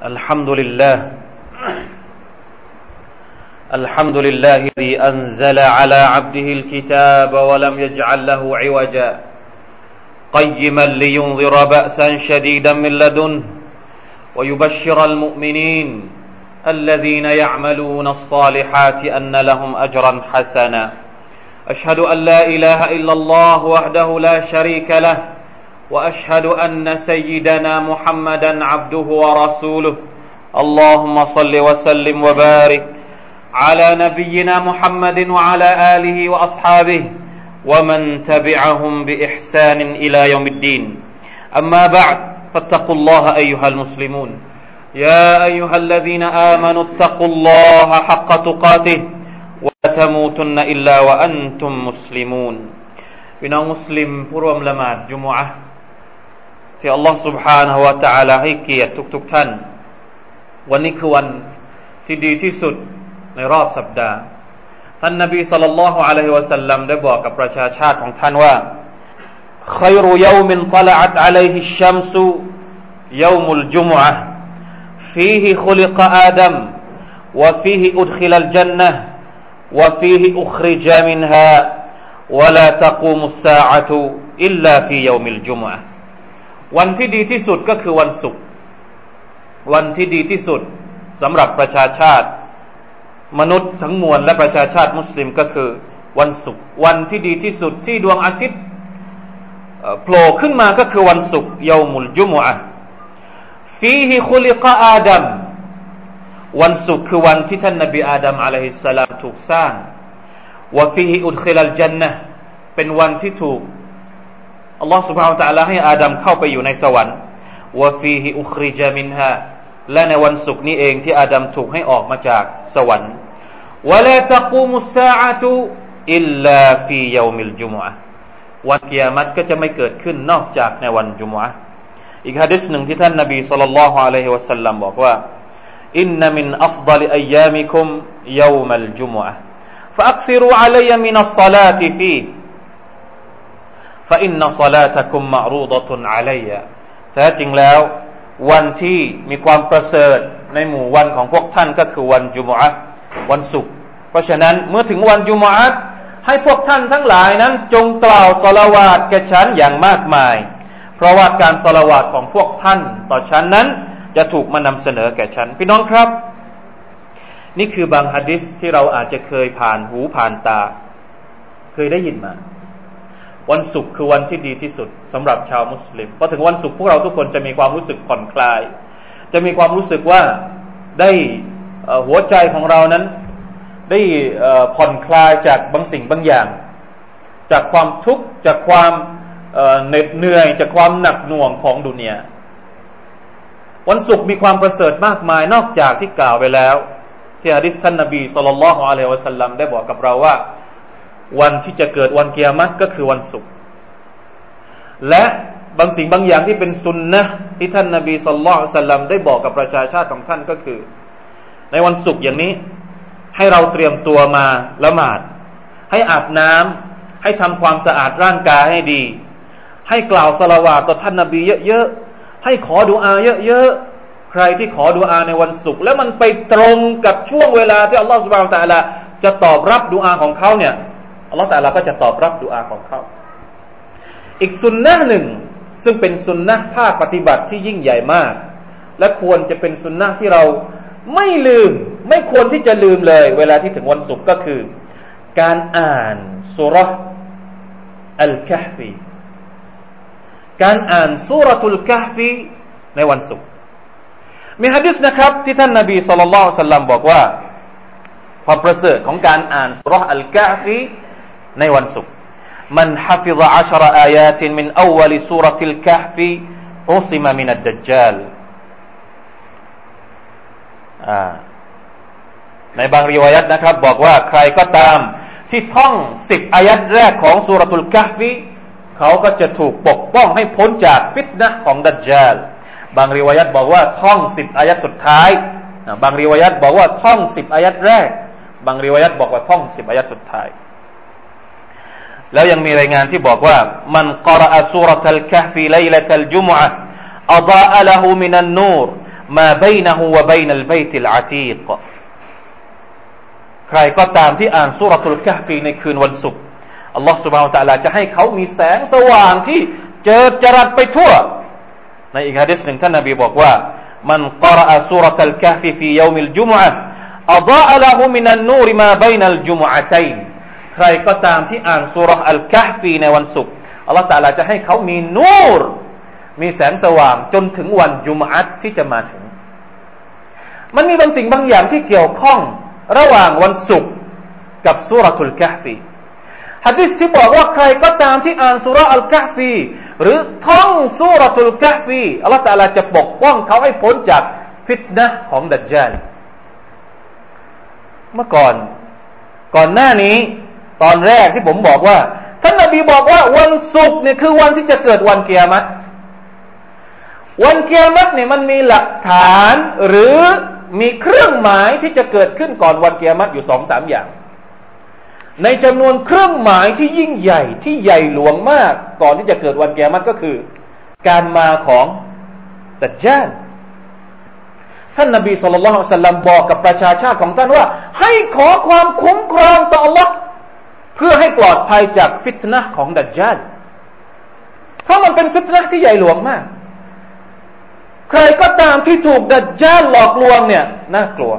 الحمد لله. الحمد لله الذي أنزل على عبده الكتاب ولم يجعل له عوجا. قيما لينظر بأسا شديدا من لدنه ويبشر المؤمنين الذين يعملون الصالحات أن لهم أجرا حسنا. أشهد أن لا إله إلا الله وحده لا شريك له واشهد ان سيدنا محمدا عبده ورسوله اللهم صل وسلم وبارك على نبينا محمد وعلى اله واصحابه ومن تبعهم باحسان الى يوم الدين اما بعد فاتقوا الله ايها المسلمون يا ايها الذين امنوا اتقوا الله حق تقاته ولا تموتن الا وانتم مسلمون พี่น้องมุสลิมผู้ร่วมละหมาดจุมอะ ที่อัลลอฮ์ سبحانه และ تعالى ให้เกียรติทุกๆทท่าน วันนี้คือวันที่ดีที่สุดในรอบสัปดาห์ ท่านนบีสัลลัลลอฮุอะลัยฮิวะสัลลัมได้บอกกับประชาชาติของท่านว่า خير يوم طلعت عليه الشمس يوم الجمعة فيه خلق آدم وفيه أدخل الجنة وفيه أخرج منها ولا تقوم الساعة إلا في يوم الجمعة วันที่ดีที่สุดก็คือวันศุกร์วันที่ดีที่สุดสำหรับประชาชาติ มนุษย์ทั้งมวลและประชาชาติมุสลิมก็คือวันศุกร์วันที่ดีที่สุดที่ดวงอาทิตย์โผล่ขึ้นมาก็คือวันศุกร์ยามุลจุมอะฟีฮิคุลิกอาดัมวันศุกร์คือวันที่ท่านนบีอาดัมعليه السلامถูกสร้างوفيه أدخل الجنةเป็นวันที่ถูก อัลลอฮ์ سبحانه และ تعالى ให้อาดัมเข้าไปอยู่ในสวรรค์วะฟีฮิอุคริจามินฮาและในวันศุกร์นี้เองที่อาดัมถูกให้ออกมาจากสวรรค์วะลาตะกูมุสซาอะตุอิลลาฟียามิลจุมอะวันกิยามัตก็จะไม่เกิดขึ้นนอกจากในวันจุมอะอีกฮะดิษหนึ่งที่ท่านนบีสุลต่านละฮ์อะลัยฮิวะสัลลัมบอกว่าอินนมินอัฟดัลอัยยามิคุมยามัลจุมอะ فأكثروا علي من الصلاة فيه ฟาอินนัสลาตะคุมมารูดตุนอะลัยแท้จริงแล้ว วันที่มีความประเสริฐในหมู่วันของพวกท่านก็คือวันจุมอะวันศุกร์เพราะฉะนั้นเมื่อถึงวันจุมอะให้พวกท่านทั้งหลายนั้น จงกล่าวสลาวาตแก่ฉันอย่างมากมาย เพราะว่าการสลาวาตของพวกท่าน ต่อฉันนั้นจะถูกมานำเสนอแก่ฉัน พี่น้องครับ นี่คือบางฮะดิษที่เราอาจจะเคยผ่านหูผ่านตา เคยได้ยินมา วันศุกร์คือวันที่ดีที่สุดสำหรับชาวมุสลิมพอถึงวันศุกร์พวกเราทุกคนจะมีความรู้สึกผ่อนคลาย จะมีความรู้สึกว่าได้หัวใจของเรานั้น ได้ผ่อนคลายจากบางสิ่งบางอย่าง จากความทุกข์จากความเหน็ดเหนื่อยจากความหนักหน่วงของดุนยาวันศุกร์มีความประเสริฐมากมายนอกจากที่กล่าวไปแล้ว ที่ฮะดิษท่านนบีสุลต่านละฮ์อะลัยฮิวะสัลลัมได้บอกกับเราว่า วันที่จะเกิดวันเกียรติก็คือวันศุกร์และบางสิ่งบางอย่างที่เป็นสุนนะที่ท่านนาบีสุลต่านสัลลัมได้บอกกับประชาชาติของท่านก็คือ ในวันศุกร์อย่างนี้ ให้เราเตรียมตัวมาละหมาด ให้อาบน้ำให้ทำความสะอาดร่างกายให้ดี ให้กล่าวสละวาต่อท่านนาบีเยอะๆให้ขอดุอาเยอะๆใครที่ขอดุอาในวันศุกร์แล้วมันไปตรงกับช่วงเวลาที่อัลลอฮฺสุบไบร์ตะลาจะตอบรับดุอาของเขาเนี่ย อัลลอฮฺแต่ละก็จะตอบรับดุอาของเขา อีกสุนนะหนึ่งซึ่งเป็นสุนนะภาคปฏิบัติที่ยิ่งใหญ่มาก และควรจะเป็นสุนนะที่เราไม่ลืม ไม่ควรที่จะลืมเลย เวลาที่ถึงวันศุกร์ก็คือ การอ่านสุรอัลกะฮฟีการอ่านสุรทุลกะฮฟีในวันศุกร์มีฮะดิษนะครับที่ท่านนาบีสุลต่านสัลลัมบอกว่า ความประเสริฐของการอ่านสุรอัลกะฮฟี ในวันศุกร์มันฮัฟิซอัชรอายาติมินอวลิสุรติลกะฮฟีอุซิมมินัดดัจจาลในบางริวายัตนะครับ บอกว่าใครก็ตามที่ท่องสิบอายัดแรกของสุรทุลกะฟีเขาก็จะถูกปกป้องให้พ้นจากฟิตนะของดัจจาลบางริวายัตบอกว่าท่องสิบอายัดสุดท้าย บางริวายัตบอกว่าท่องสิบอายัดแรก บางริวายัตบอกว่าท่องสิบอายัดสุดท้าย แล้วยังมีรายงานที่บอกว่าمن قرأ سورة الكهف ليلة الجمعة أضاء له من النور ما بينه وبين البيت العتيقใครก็ตามที่อ่านสุรทูลกะฟีในคืนวันศุกร์อัลลอฮฺسبحانه وتعالىจะให้เขามีแสงสว่างที่เจิดจรัสไปทั่ว ในอีกฮะดิษหนึ่งท่านนบีบอกว่าمن قرأ سورة الكهف في يوم الجمعةอัลาละหุมินันนูริมาบยนัลจุมอะตัยใค รก็ตามที่อ่านสุรอัลกะฟีในวันศุกร์อัลลอฮฺตะลาจะให้เขามีนูร มีแสงสว่างจนถึงวันจุมอัตที่จะมาถึง มันมีบางสิ่งบางอย่างที่เกี่ยวข้องระหว่างวันศุกร์กับสุรทุลกะฟีฮะดิษที่บอกว่าใครก็ตามที่อ่านสุรอัลกะฟีหรือท่องสุรทุลกะฟีอัลลอฮฺตาลาจะปกป้องเขาให้พ้นจากฟิตนะของดัจจาลเมื่อก่อน ก่อนหน้านี้ ตอนแรกที่ผมบอกว่า ท่านนบีบอกว่าวันศุกร์เนี่ยคือวันที่จะเกิดวันเกียรติวันเกียรติเนี่ยมันมีหลักฐานหรือมีเครื่องหมายที่จะเกิดขึ้นก่อนวันเกียรติอยู่สองสามอย่าง ในจำนวนเครื่องหมายที่ยิ่งใหญ่ที่ใหญ่หลวงมาก ก่อนที่จะเกิดวันเกียรติก็คือ การมาของดัจจานท่านนบีสุลต่านสัลลัมบอกกับประชาชาติของท่านว่า ให้ขอความคุ้มครองต่อ Allah ปลอดภัยจากฟิตนะของดัจจานเพราะมันเป็นฟิตนะที่ใหญ่หลวงมาก ใครก็ตามที่ถูกดัจจาลหลอกลวงเนี่ยน่ากลัว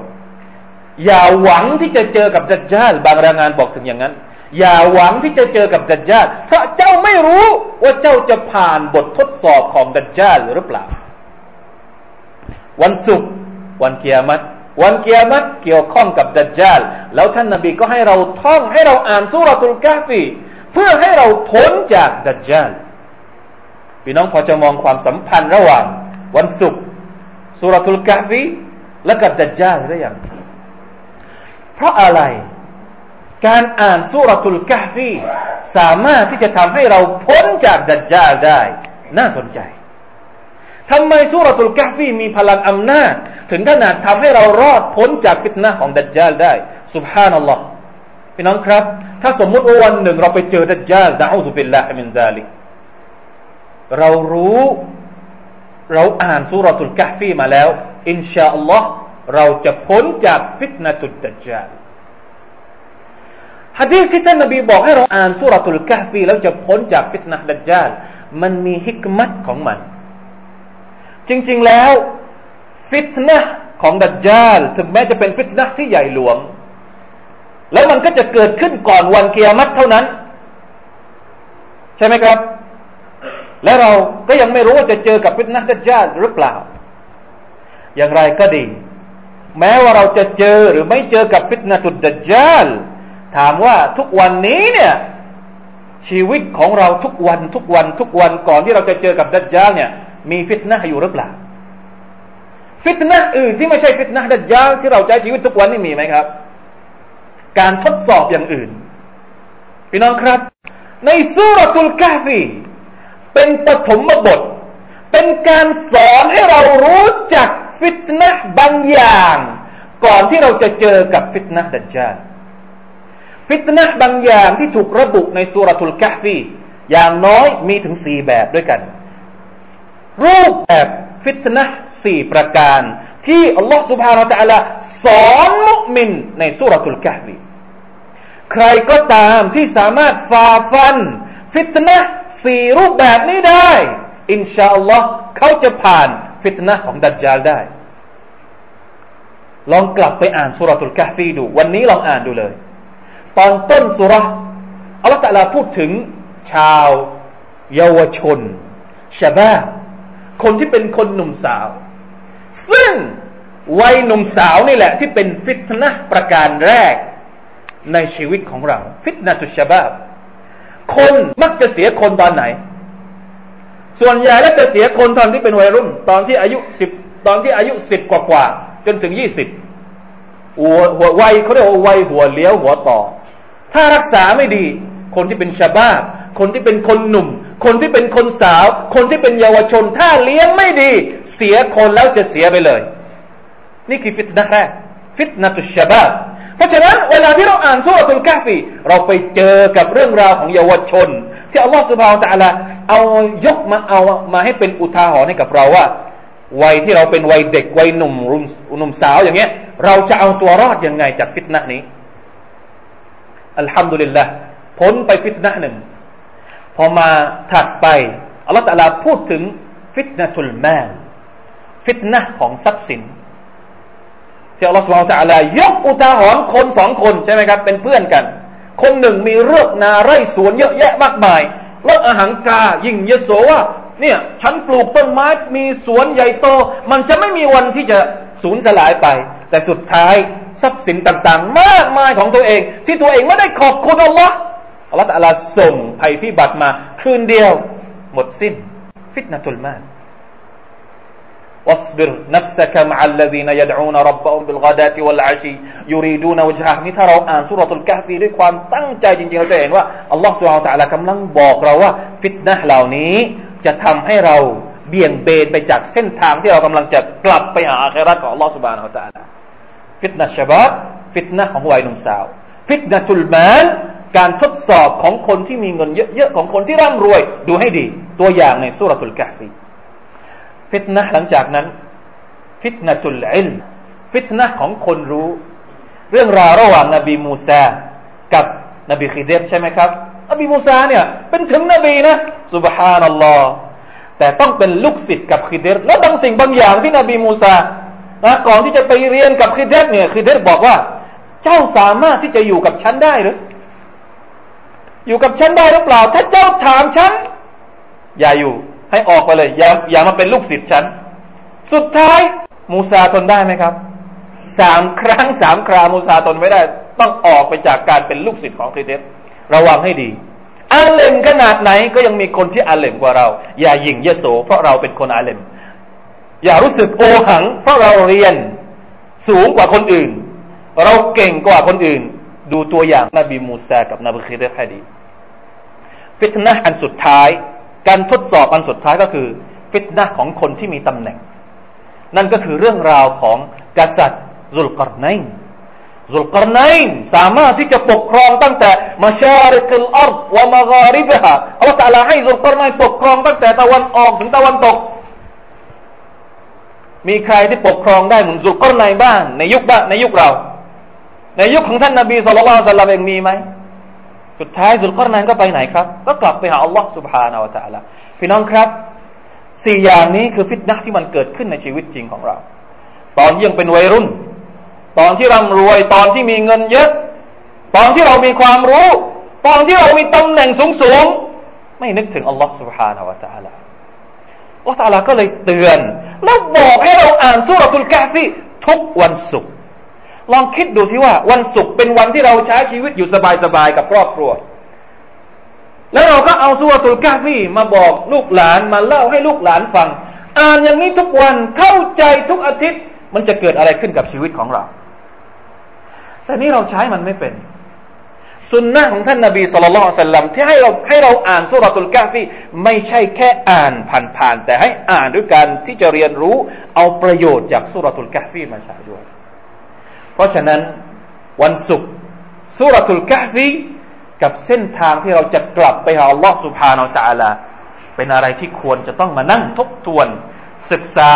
อย่าหวังที่จะเจอกับดัจจาลบางรายงานบอกถึงอย่างนั้น อย่าหวังที่จะเจอกับดัจจาลเพราะเจ้าไม่รู้ว่าเจ้าจะผ่านบททดสอบของดัจจาลหรือเปล่า วันศุกร์วันเกียรติ วันเกียรติเกี่ยวข้องกับดัจจาลแล้วท่านนบีก็ให้เราท่องให้เราอ่านสุรทูลกาฟีเพื่อให้เราพ้นจากดัจจาลพี่น้องพอจะมองความสัมพันธ์ระหว่างวันศุกร์สุรทูลกะฟีและกับดัจจาลได้ยังเพราะอะไร การอ่านสุรทูลกะฟีสามารถที่จะทำให้เราพ้นจากดัจจาลได้ น่าสนใจทำไมสุรทูลกะฟีมีพลังอำนาจ ถึงขนาดทำให้เรารอดพ้นจากฟิตนะของดัจจาลได้سبحان اللهพี่น้องครับ ถ้าสมมุติว่าวันหนึ่งเราไปเจอดัจจาลنعوذ بالله من ذلكเรารู้เราอ่านสุรทูลกะฟีมาแล้ว إن شاء اللهเราจะพ้นจากฟิตนะตุดดัจจาลฮะดีษที่ท่านนบีบอกให้เราอ่านสุรทูลกะฟีแล้วจะพ้นจากฟิตนะดัจจาลมันมีฮิกมัตของมัน จริง ๆแล้ว ฟิตนะของดัจจาลถึงแม้จะเป็นฟิตนะที่ใหญ่หลวง แล้วมันก็จะเกิดขึ้นก่อนวันเกียรติเท่านั้น ใช่ไหมครับ และเราก็ยังไม่รู้ว่าจะเจอกับฟิตนะดัจจาลหรือเปล่า อย่างไรก็ดี แม้ว่าเราจะเจอหรือไม่เจอกับฟิตนะตุดดัจจาลถามว่าทุกวันนี้เนี่ยชีวิตของเราทุกวันทุกวันทุกวันก่อนที่เราจะเจอกับดัจจาลเนี่ยมีฟิตนะอยู่หรือเปล่า ฟิตนะอื่นที่ไม่ใช่ฟิตนะดัจจาลที่เราใช้ชีวิตทุกวันนี่มีไหมครับ การทดสอบอย่างอื่น พี่น้องครับ ในสุรทูลกาฟีเป็นปฐมบท เป็นการสอนให้เรารู้จักฟิตนะบางอย่าง ก่อนที่เราจะเจอกับฟิตนะดัจจานฟิตนะบางอย่างที่ถูกระบุในสุรทูลกะฟีอย่างน้อยมีถึงสี่แบบด้วยกัน รูปแบบฟิตนะ สี่ประการ ที่อัลลอฮฺสุบฮานาตะลาสอนมุมินในสุรทุลกะฟีใครก็ตามที่สามารถฝ่าฟัน ฟิตนะสี่รูปแบบนี้ได้ อินชาอัลลอฮ์เขาจะผ่านฟิตนะของดัจจาลได้ ลองกลับไปอ่านสุรทุลกะฟีดู วันนี้ลองอ่านดูเลย ตอนต้นสุรอัลลอฮฺตะลาพูดถึงชาวเยาวชนชาบ้าคนที่เป็นคนหนุ่มสาว ซึ่งวัยหนุ่มสาวนี่แหละ ที่เป็นฟิตนะประการแรกในชีวิตของเรา ฟิตนะตุชาบคนมักจะเสียคนตอนไหน ส่วนใหญ่แล้วจะเสียคนตอนที่เป็นวัยรุ่น ตอนที่อายุสิบตอนที่อายุสิบกว่ากว่าจนถึงยี่สิบหัวหัววัยเขาเรียกว่าวัยหัวเลี้ยวหัวต่อ ถ้ารักษาไม่ดี คนที่เป็นชาบ้าคนที่เป็นคนหนุ่ม คนที่เป็นคนสาว คนที่เป็นเยาวชน ถ้าเลี้ยงไม่ดี เสียคนแล้วจะเสียไปเลย นี่คือฟิตนะแรกฟิตนะตุชาบาเพราะฉะนั้นเวลาที่เราอ่านสุรทูลกาฟีเราไปเจอกับเรื่องราวของเยาวชน ที่อัลลอฮฺสุบฮาวตะลาเอายกมาเอามาให้เป็นอุทาหรณ์ให้กับเราว่าวัยที่เราเป็นวัยเด็กวัยหนุ่มรุ่มหนุ่มสาวอย่างเงี้ย เราจะเอาตัวรอดยังไงจากฟิตนะนี้อัลฮัมดุลิลละพ้นไปฟิตนะหนึ่ง พอมาถัดไปอัลลอฮฺตะลาพูดถึงฟิตนะทุลแมนฟิตนะของทรัพย์สินที่อัลลอฮฺสุบฮานตะลายกอุทาหรณ์คนสองคนใช่ไหมครับ เป็นเพื่อนกัน คนหนึ่งมีเรือกนาไร่สวนเยอะแยะมากมายแล้วอาหังกายิ่งเยโสว่าเนี่ยฉันปลูกต้นไม้มีสวนใหญ่โต มันจะไม่มีวันที่จะสูญสลายไป แต่สุดท้ายทรัพย์สินต่างๆ มากมายของตัวเอง ที่ตัวเองไม่ได้ขอบคุณอัลลอฮ์ อัลลอฮฺอัลลส่งภัยพิบัติมาคืนเดียว หมดสิ้น ฟิตนะทุลมาวันัฟสกมอัลลซีนยดอูนรับบุมบิลกาดาติวัลอาชียูรีดูนวจฮะนี่ถ้าเราอ่านสุรทูลกะฟีด้วยความตั้งใจจริงๆ เราจะเห็นว่าอัลลอฮฺสุลต่ากำลังบอกเราว่า ฟิตนะเหล่านี้จะทำให้เราเบี่ยงเบนไปจากเส้นทางที่เรากำลังจะกลับไปหาอาคิเราะฮฺของอัลลอฮฺ سبحانه وتعالى فتنة الشباب ฟิตนะของวัยหนุ่มสาว فتنة المال การทดสอบของคนที่มีเงินเยอะๆของคนที่ร่ำรวย ดูให้ดี ตัวอย่างในسورة الكهف ฟิตนะหลังจากนั้น فتنة العلم ฟิตนะของคนรู้ เรื่องราวระหว่างนบีมูซากับนบี คิฎิร ใช่ไหมครับนบีมูซาเนี่ยเป็นถึงนบีนะสุบฮานัลลอฮ์แต่ต้องเป็นลูกศิษย์กับ khidir แล้วบางสิ่งบางอย่างที่นบีมูซานะก่อนที่จะไปเรียนกับ khidir เนี่ย khidir บอกว่า เจ้าสามารถที่จะอยู่กับฉันได้หรือ อยู่กับฉันได้หรือเปล่า ถ้าเจ้าถามฉัน อย่าอยู่ ให้ออกไปเลย อย่าอย่ามาเป็นลูกศิษย์ฉัน สุดท้าย มูซาทนได้ไหมครับสามครั้งสามครามูซาทนไม่ได้ ต้องออกไปจากการเป็นลูกศิษย์ของคริสเตียนระวังให้ดีอาเลมขนาดไหนก็ยังมีคนที่อาเลมกว่าเรา อย่าหยิ่งยโส เพราะเราเป็นคนอาเลมอย่ารู้สึกโอหัง เพราะเราเรียนสูงกว่าคนอื่น เราเก่งกว่าคนอื่น ดูตัวอย่างนบีมูซากับนบีคิดให้ดีฟิตนะอันสุดท้าย การทดสอบอันสุดท้ายก็คือ ฟิตนะของคนที่มีตำแหน่ง นั่นก็คือเรื่องราวของกษัตริย์ซุลกรนัยซุลกรนัยสามารถที่จะปกครองตั้งแต่มาชาริกลอัรวะมาการิบฮะอัลลอฮฺตะลาให้ซุลกรนัยปกครองตั้งแต่ตะวันออกถึงตะวันตก มีใครที่ปกครองได้เหมือนซุลกรนัยบ้างในยุคบ้างในยุคเรา ในยุคของท่านนาบีสุลต่านสัลลัมเองมีไหมสุดท้ายสุลกอรนันก็ไปไหนครับ ก็กลับไปหาอัลลอฮ์สุบฮานาอัลตะละพี่น้องครับสี่อย่างนี้คือฟิตนะที่มันเกิดขึ้นในชีวิตจริงของเรา ตอนที่ยังเป็นวัยรุ่น ตอนที่ร่ำรวยตอนที่มีเงินเยอะ ตอนที่เรามีความรู้ ตอนที่เรามีตำแหน่งสูงๆไม่นึกถึงอัลลอฮ์สุบฮานาอัลตะละอัลลอฮ์ก็เลยเตือน แล้วบอกให้เราอ่านสุรทุลกาฟีทุกวันศุกร์ ลองคิดดูสิว่า วันศุกร์เป็นวันที่เราใช้ชีวิตอยู่สบายๆกับครอบครัว แล้วเราก็เอาสุวตุลกาฟีมาบอกลูกหลานมาเล่าให้ลูกหลานฟัง อ่านอย่างนี้ทุกวันเข้าใจทุกอาทิตย์ มันจะเกิดอะไรขึ้นกับชีวิตของเรา แต่นี่เราใช้มันไม่เป็นสุนนะของท่านนาบีสุลต่านสัลลัมที่ให้เราให้เราอ่านสุรตุลกาฟีไม่ใช่แค่อ่านผ่านๆแต่ให้อ่านด้วยการที่จะเรียนรู้เอาประโยชน์จากสุรตุลกาฟีมาใช้ด้วย เพราะฉะนั้นวันศุกร์สุรทุลกะฟีกับเส้นทางที่เราจะกลับไปหาอัลลอฮ์สุบฮานาอัลลอฮเป็นอะไรที่ควรจะต้องมานั่งทบทวน ศึกษา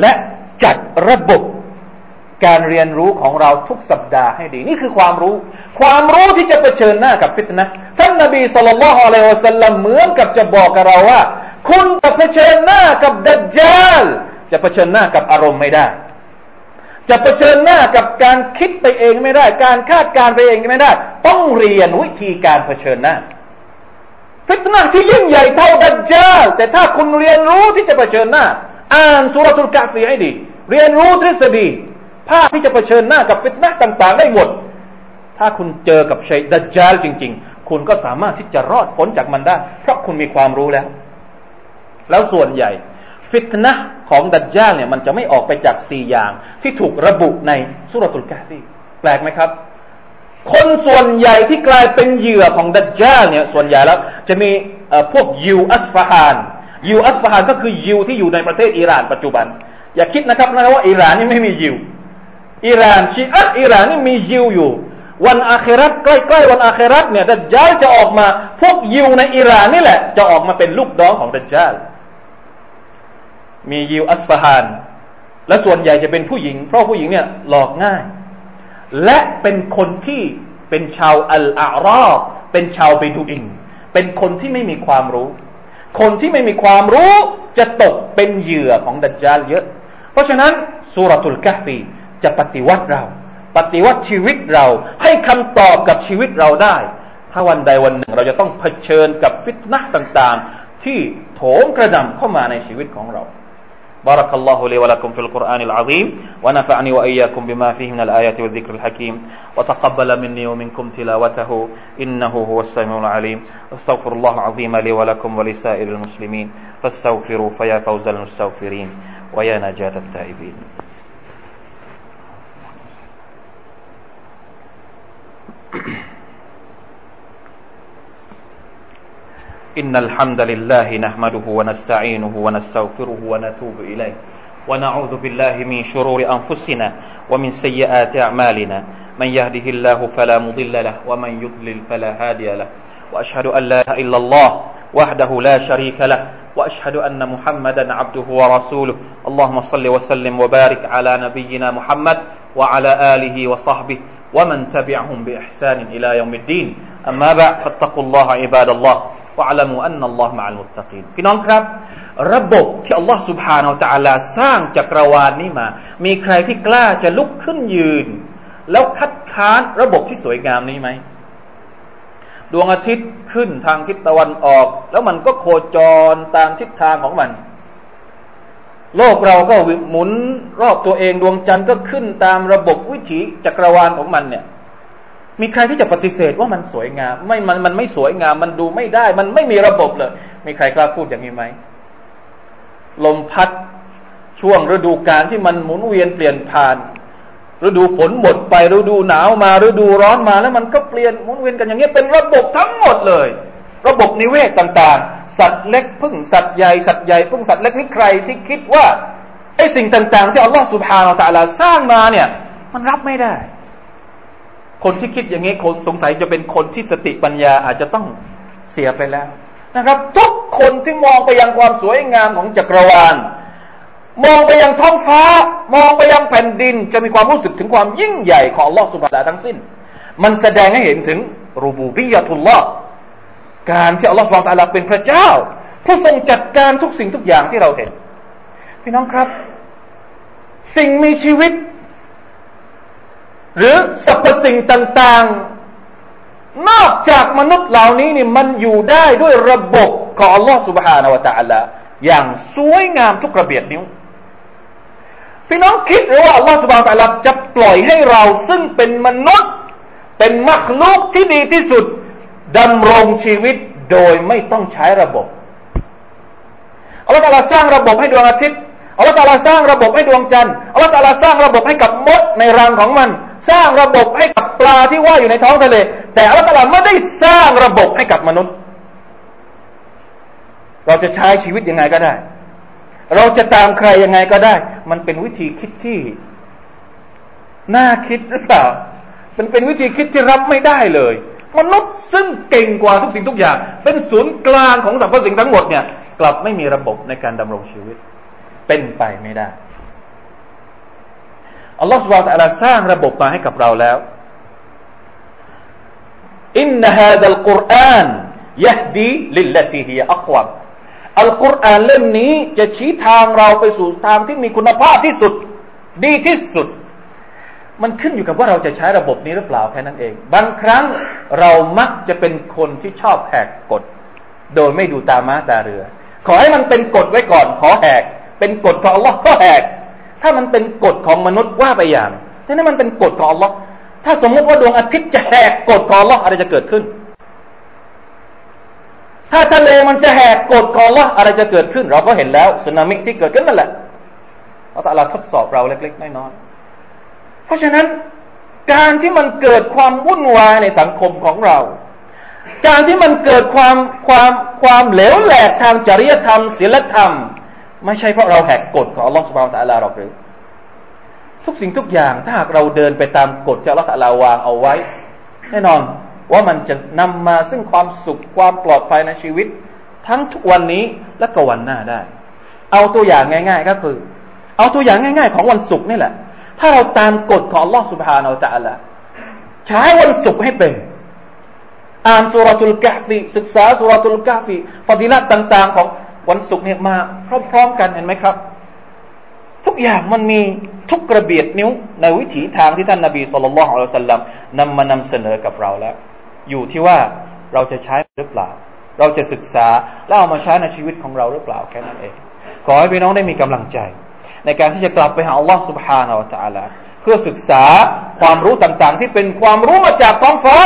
และจัดระบบการเรียนรู้ของเราทุกสัปดาห์ให้ดี นี่คือความรู้ ความรู้ที่จะเผชิญหน้ากับฟิตนะท่านนบีสุลต่านละฮ์อะลัยฮิวสัลลัมเหมือนกับจะบอกกับเราว่า คุณจะเผชิญหน้ากับดัจจาลจะเผชิญหน้ากับอารมณ์ไม่ได้ จะเผชิญหน้ากับการคิดไปเองไม่ได้ การคาดการไปเองไม่ได้ ต้องเรียนวิธีการเผชิญหน้าฟิตนะที่ยิ่งใหญ่เท่าดัจจาลแต่ถ้าคุณเรียนรู้ที่จะเผชิญหน้า อ่านสุรทูลกาฟีให้ดี เรียนรู้ทฤษฎีภาพที่จะเผชิญหน้ากับฟิตนะต่าง ๆ ได้หมด ถ้าคุณเจอกับชัยดัจจาลจริง ๆ คุณก็สามารถที่จะรอดพ้นจากมันได้ เพราะคุณมีความรู้แล้ว แล้วส่วนใหญ่ ฟิตนะของดัจจาลเนี่ยมันจะไม่ออกไปจากสี่อย่าง ที่ถูกระบุในสุรทูลกาฟีแปลกไหมครับ คนส่วนใหญ่ที่กลายเป็นเหยื่อของดัจจาลเนี่ยส่วนใหญ่แล้ว จะมีพวกยิวอัสฟาฮานยิวอัสฟาฮานก็คือยิวที่อยู่ในประเทศอิหร่านปัจจุบัน อย่าคิดนะครับนะว่าอิหร่านนี่ไม่มียิวอิหร่านชีอะอิหร่านนี่มียิวอยู่ วันอาครัตใกล้ๆวันอาครัตเนี่ยดัจจาลจะออกมา พวกยิวในอิหร่านนี่แหละ จะออกมาเป็นลูกน้องของดัจจาล มียิวอัสฟาฮาน และส่วนใหญ่จะเป็นผู้หญิง เพราะผู้หญิงเนี่ยหลอกง่าย และเป็นคนที่เป็นชาวอัลอารอบเป็นชาวเบดูอิน เป็นคนที่ไม่มีความรู้ คนที่ไม่มีความรู้จะตกเป็นเหยื่อของดัจจาลเยอะ เพราะฉะนั้นสุรทูลกะฟีจะปฏิวัติเรา ปฏิวัติชีวิตเรา ให้คำตอบกับชีวิตเราได้ ถ้าวันใดวันหนึ่งเราจะต้องเผชิญกับฟิตนะต่างๆ ที่โถมกระดำเข้ามาในชีวิตของเรา بارك الله لي ولكم في القرآن العظيم ونفعني وإياكم بما فيه من الآيات والذكر الحكيم وتقبل مني ومنكم تلاوته إنه هو السميع العليم. أستغفر الله العظيم لي ولكم ولسائر المسلمين فاستغفروا فيا فوز المستغفرين ويا نجاة التائبين. إن الحمد لله نحمده ونستعينه ونستغفره ونتوب إليه. ونعوذ بالله من شرور أنفسنا ومن سيئات أعمالنا. من يهده الله فلا مضل له ومن يضلل فلا هادي له. وأشهد أن لا إله إلا الله وحده لا شريك له. وأشهد أن محمدا عبده ورسوله. اللهم صل وسلم وبارك على نبينا محمد وعلى آله وصحبه ومن تبعهم بإحسان إلى يوم الدين. أما بعد فاتقوا الله عباد الله. วะอัลมูอันนัลลอฮ์มะอัลตตะกีนพี่น้องครับ ระบบที่อัลลอฮ์ سبحانه และ تعالى สร้างจักรวาลนี้มา มีใครที่กล้าจะลุกขึ้นยืน แล้วคัดค้านระบบที่สวยงามนี้ไหมดวงอาทิตย์ขึ้นทางทิศตะวันออก แล้วมันก็โคจรตามทิศทางของมัน โลกเราก็หมุนรอบตัวเองดวงจันทร์ก็ขึ้นตามระบบวิถีจักรวาลของมันเนี่ย มีใครที่จะปฏิเสธว่ามันสวยงาม ไม่มันมันไม่สวยงาม มันดูไม่ได้ มันไม่มีระบบเลย มีใครกล้าพูดอย่างนี้ไหมลมพัดช่วงฤดูกาลที่มันหมุนเวียนเปลี่ยนผ่านฤดูฝนหมดไปฤดูหนาวมาฤดูร้อนมาแล้วมันก็เปลี่ยนหมุนเวียนกันอย่างนี้เป็นระบบทั้งหมดเลย ระบบนิเวศต่างๆ สัตว์เล็กพึ่งสัตว์ใหญ่สัตว์ใหญ่พึ่งสัตว์เล็กนี่ใครที่คิดว่าไอ้สิ่งต่าง ๆ ที่อัลลอฮฺสุบฮานาอัลลอฮฺสร้างมาเนี่ย มันรับไม่ได้ คนที่คิดอย่างนี้คนสงสัยจะเป็นคนที่สติปัญญาอาจจะต้องเสียไปแล้วนะครับ ทุกคนที่มองไปยังความสวยงามของจักรวาล มองไปยังท้องฟ้า มองไปยังแผ่นดิน จะมีความรู้สึกถึงความยิ่งใหญ่ของอัลลอฮฺสุบฮาทั้งสิ้น มันแสดงให้เห็นถึงรูบูบิยะตุลลอฮ์การที่อัลลอฮฺสุบฮานะเป็นพระเจ้า ผู้ทรงจัดการทุกสิ่งทุกอย่างที่เราเห็น พี่น้องครับ สิ่งมีชีวิต หรือสรรพสิ่งต่างๆ นอกจากมนุษย์เหล่านี้นี่มันอยู่ได้ด้วยระบบของอัลลอฮฺ سبحانه และ تعالى อย่างสวยงามทุกระเบียดนิ้ว พี่น้องคิดหรือว่าอัลลอฮฺ سبحانه และ تعالى จะปล่อยให้เราซึ่งเป็นมนุษย์ เป็นมักลุกที่ดีที่สุดดำรงชีวิตโดยไม่ต้องใช้ระบบอัลลอฮฺสร้างระบบให้ดวงอาทิตย์อัลลอฮฺสร้างระบบให้ดวงจันทร์อัลลอฮฺสร้างระบบให้กับมดในรังของมัน สร้างระบบให้กับปลาที่ว่ายอยู่ในท้องทะเล แต่อัลลอฮฺไม่ได้สร้างระบบให้กับมนุษย์ เราจะใช้ชีวิตยังไงก็ได้ เราจะตามใครยังไงก็ได้ มันเป็นวิธีคิดที่น่าคิดหรือเปล่า มันเป็นวิธีคิดที่รับไม่ได้เลย มนุษย์ซึ่งเก่งกว่าทุกสิ่งทุกอย่าง เป็นศูนย์กลางของสรรพสิ่งทั้งหมดเนี่ย กลับไม่มีระบบในการดำรงชีวิต เป็นไปไม่ได้ อัลลอฮฺสุบฮฺตะลาสร้างระบบมาให้กับเราแล้วอินนฮาดัลกุรอานยะดีลิลลติฮิอักวมอัลกุรอานเล่มนี้จะชี้ทางเราไปสู่ทางที่มีคุณภาพที่สุด ดีที่สุด มันขึ้นอยู่กับว่าเราจะใช้ระบบนี้หรือเปล่าแค่นั้นเอง บางครั้งเรามักจะเป็นคนที่ชอบแหกกฎ โดยไม่ดูตาม้าตาเรือ ขอให้มันเป็นกฎไว้ก่อน ขอแหก เป็นกฎของอัลลอฮ์ก็แหก ถ้ามันเป็นกฎของมนุษย์ว่าไปอย่างแต่นั่นมันเป็นกฎของอัลลอฮ์ถ้าสมมติว่าดวงอาทิตย์จะแหกกฎของอัลลอฮ์อะไรจะเกิดขึ้น ถ้าทะเลมันจะแหกกฎของอัลลอฮ์อะไรจะเกิดขึ้น เราก็เห็นแล้วสึนามิที่เกิดขึ้นนั่นแหละอัลลอฮ์ทดสอบเราเล็ก ๆ น้อยๆเพราะฉะนั้นการที่มันเกิดความวุ่นวายในสังคมของเรา การที่มันเกิดความความความเหลวแหลกทางจริยธรรมศีลธรรม ไม่ใช่เพราะเราแหกกฎของอัลลอฮฺสุบานตะลาหรอกหรือ ทุกสิ่งทุกอย่างถ้าหากเราเดินไปตามกฎที่อัลลอฮฺตะลาวางเอาไว้ แน่นอนว่ามันจะนำมาซึ่งความสุขความปลอดภัยในชีวิต ทั้งทุกวันนี้และก็วันหน้าได้ เอาตัวอย่างง่าย ๆ ก็คือ เอาตัวอย่างง่าย ๆ ของวันศุกร์นี่แหละ ถ้าเราตามกฎของอัลลอฮฺ سبحانه وتعالى ใช้วันศุกร์ให้เป็นอ่าน سورة الكهف ศึกษา سورة الكهف فضيلة ต่าง ๆ ของ วันศุกร์เนี่ยมาพร้อมๆกันเห็นไหมครับ ทุกอย่างมันมีทุกกระเบียดนิ้วในวิถีทางที่ท่านนาบีสุลต่านละฮ์อัลลอฮฺสัลลัมนำมานำเสนอกับเราแล้ว อยู่ที่ว่าเราจะใช้หรือเปล่า เราจะศึกษาแล้วเอามาใช้ในชีวิตของเราหรือเปล่าแค่นั้นเอง ขอให้พี่น้องได้มีกำลังใจ ในการที่จะกลับไปหาอัลลอฮ์ سبحانه และ تعالى เพื่อศึกษาความรู้ต่างๆ ที่เป็นความรู้มาจากท้องฟ้า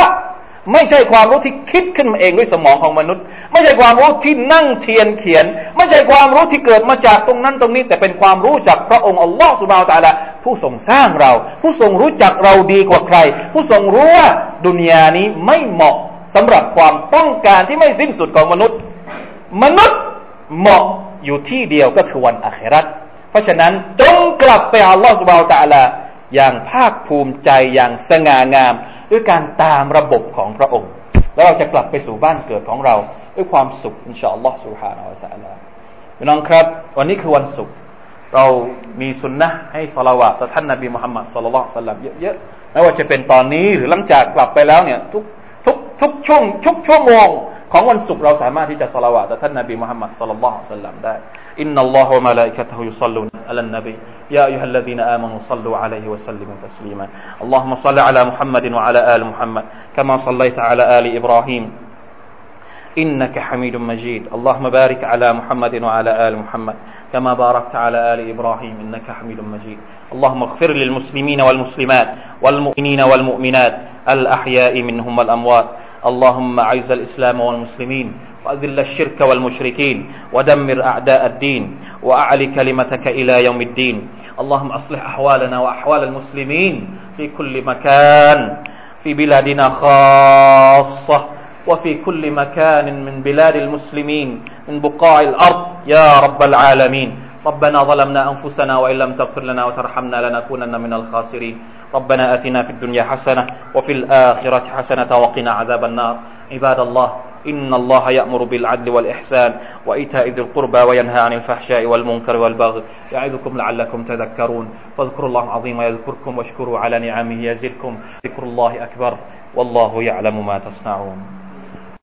ไม่ใช่ความรู้ที่คิดขึ้นมาเองด้วยสมองของมนุษย์ ไม่ใช่ความรู้ที่นั่งเทียนเขียน ไม่ใช่ความรู้ที่เกิดมาจากตรงนั้นตรงนี้ แต่เป็นความรู้จากพระองค์อัลลอฮ์สุบาวตะลาผู้ทรงสร้างเรา ผู้ทรงรู้จักเราดีกว่าใคร ผู้ทรงรู้ว่าดุนยานี้ไม่เหมาะสำหรับความต้องการที่ไม่สิ้นสุดของมนุษย์ มนุษย์เหมาะอยู่ที่เดียวก็คือวันอาคราตเพราะฉะนั้นจงกลับไปอัลลอฮฺสุบาวตะลาอย่างภาคภูมิใจอย่างสง่างาม ด้วยการตามระบบของพระองค์ แล้วเราจะกลับไปสู่บ้านเกิดของเรา ด้วยความสุขอินชาอัลลอฮฺสุบฮานาอัลลอฮฺพี่น้องครับ วันนี้คือวันศุกร์เรามีสุนนะให้ศอละวาตต่อท่านนบีมุฮัมมัด صلى الله عليه وسلم เยอะๆไม่ว่าจะเป็นตอนนี้หรือหลังจากกลับไปแล้วเนี่ยทุกทุกทุกช่วงทุกชั่วโมงของวันศุกร์เราสามารถที่จะสละวะต่อท่านนบีมุฮัมมัดสุลลัลสัลลัมได้อินนัลลอฮฺวะมะลาอิกะตุฮุยุศ็อลลูนอะลันนบียาอัยฮัลลซีนอามานูศ็อลลูอะลัยฮิวะซัลลิมุตัสลีมาอัลลอฮุมะศ็อลลิอะลามุฮัมมัดวะอะลาอาลมุฮัมมัดกะมาศ็อลลัยตะอะลาอาลีอิบราฮีม إنك حميد مجيد. اللهم بارك على محمد وعلى آل محمد. كما باركت على آل إبراهيم إنك حميد مجيد. اللهم اغفر للمسلمين والمسلمات والمؤمنين والمؤمنات الأحياء منهم والأموات. اللهم أعز الإسلام والمسلمين وأذل الشرك والمشركين ودمر أعداء الدين وأعل كلمتك إلى يوم الدين. اللهم أصلح أحوالنا وأحوال المسلمين في كل مكان في بلادنا خاصة. وفي كل مكان من بلاد المسلمين من بقاع الأرض. يا رب العالمين. ربنا ظلمنا أنفسنا وإن لم تغفر لنا وترحمنا لنكونن من الخاسرين. ربنا آتنا في الدنيا حسنة وفي الآخرة حسنة وقنا عذاب النار. عباد الله إن الله يأمر بالعدل والإحسان وإيتاء ذي القربى وينهى عن الفحشاء والمنكر والبغي يعظكم لعلكم تذكرون. فاذكروا الله العظيم يذكركم واشكروا على نعمه يزدكم. ذكر الله أكبر والله يعلم ما تصنعون.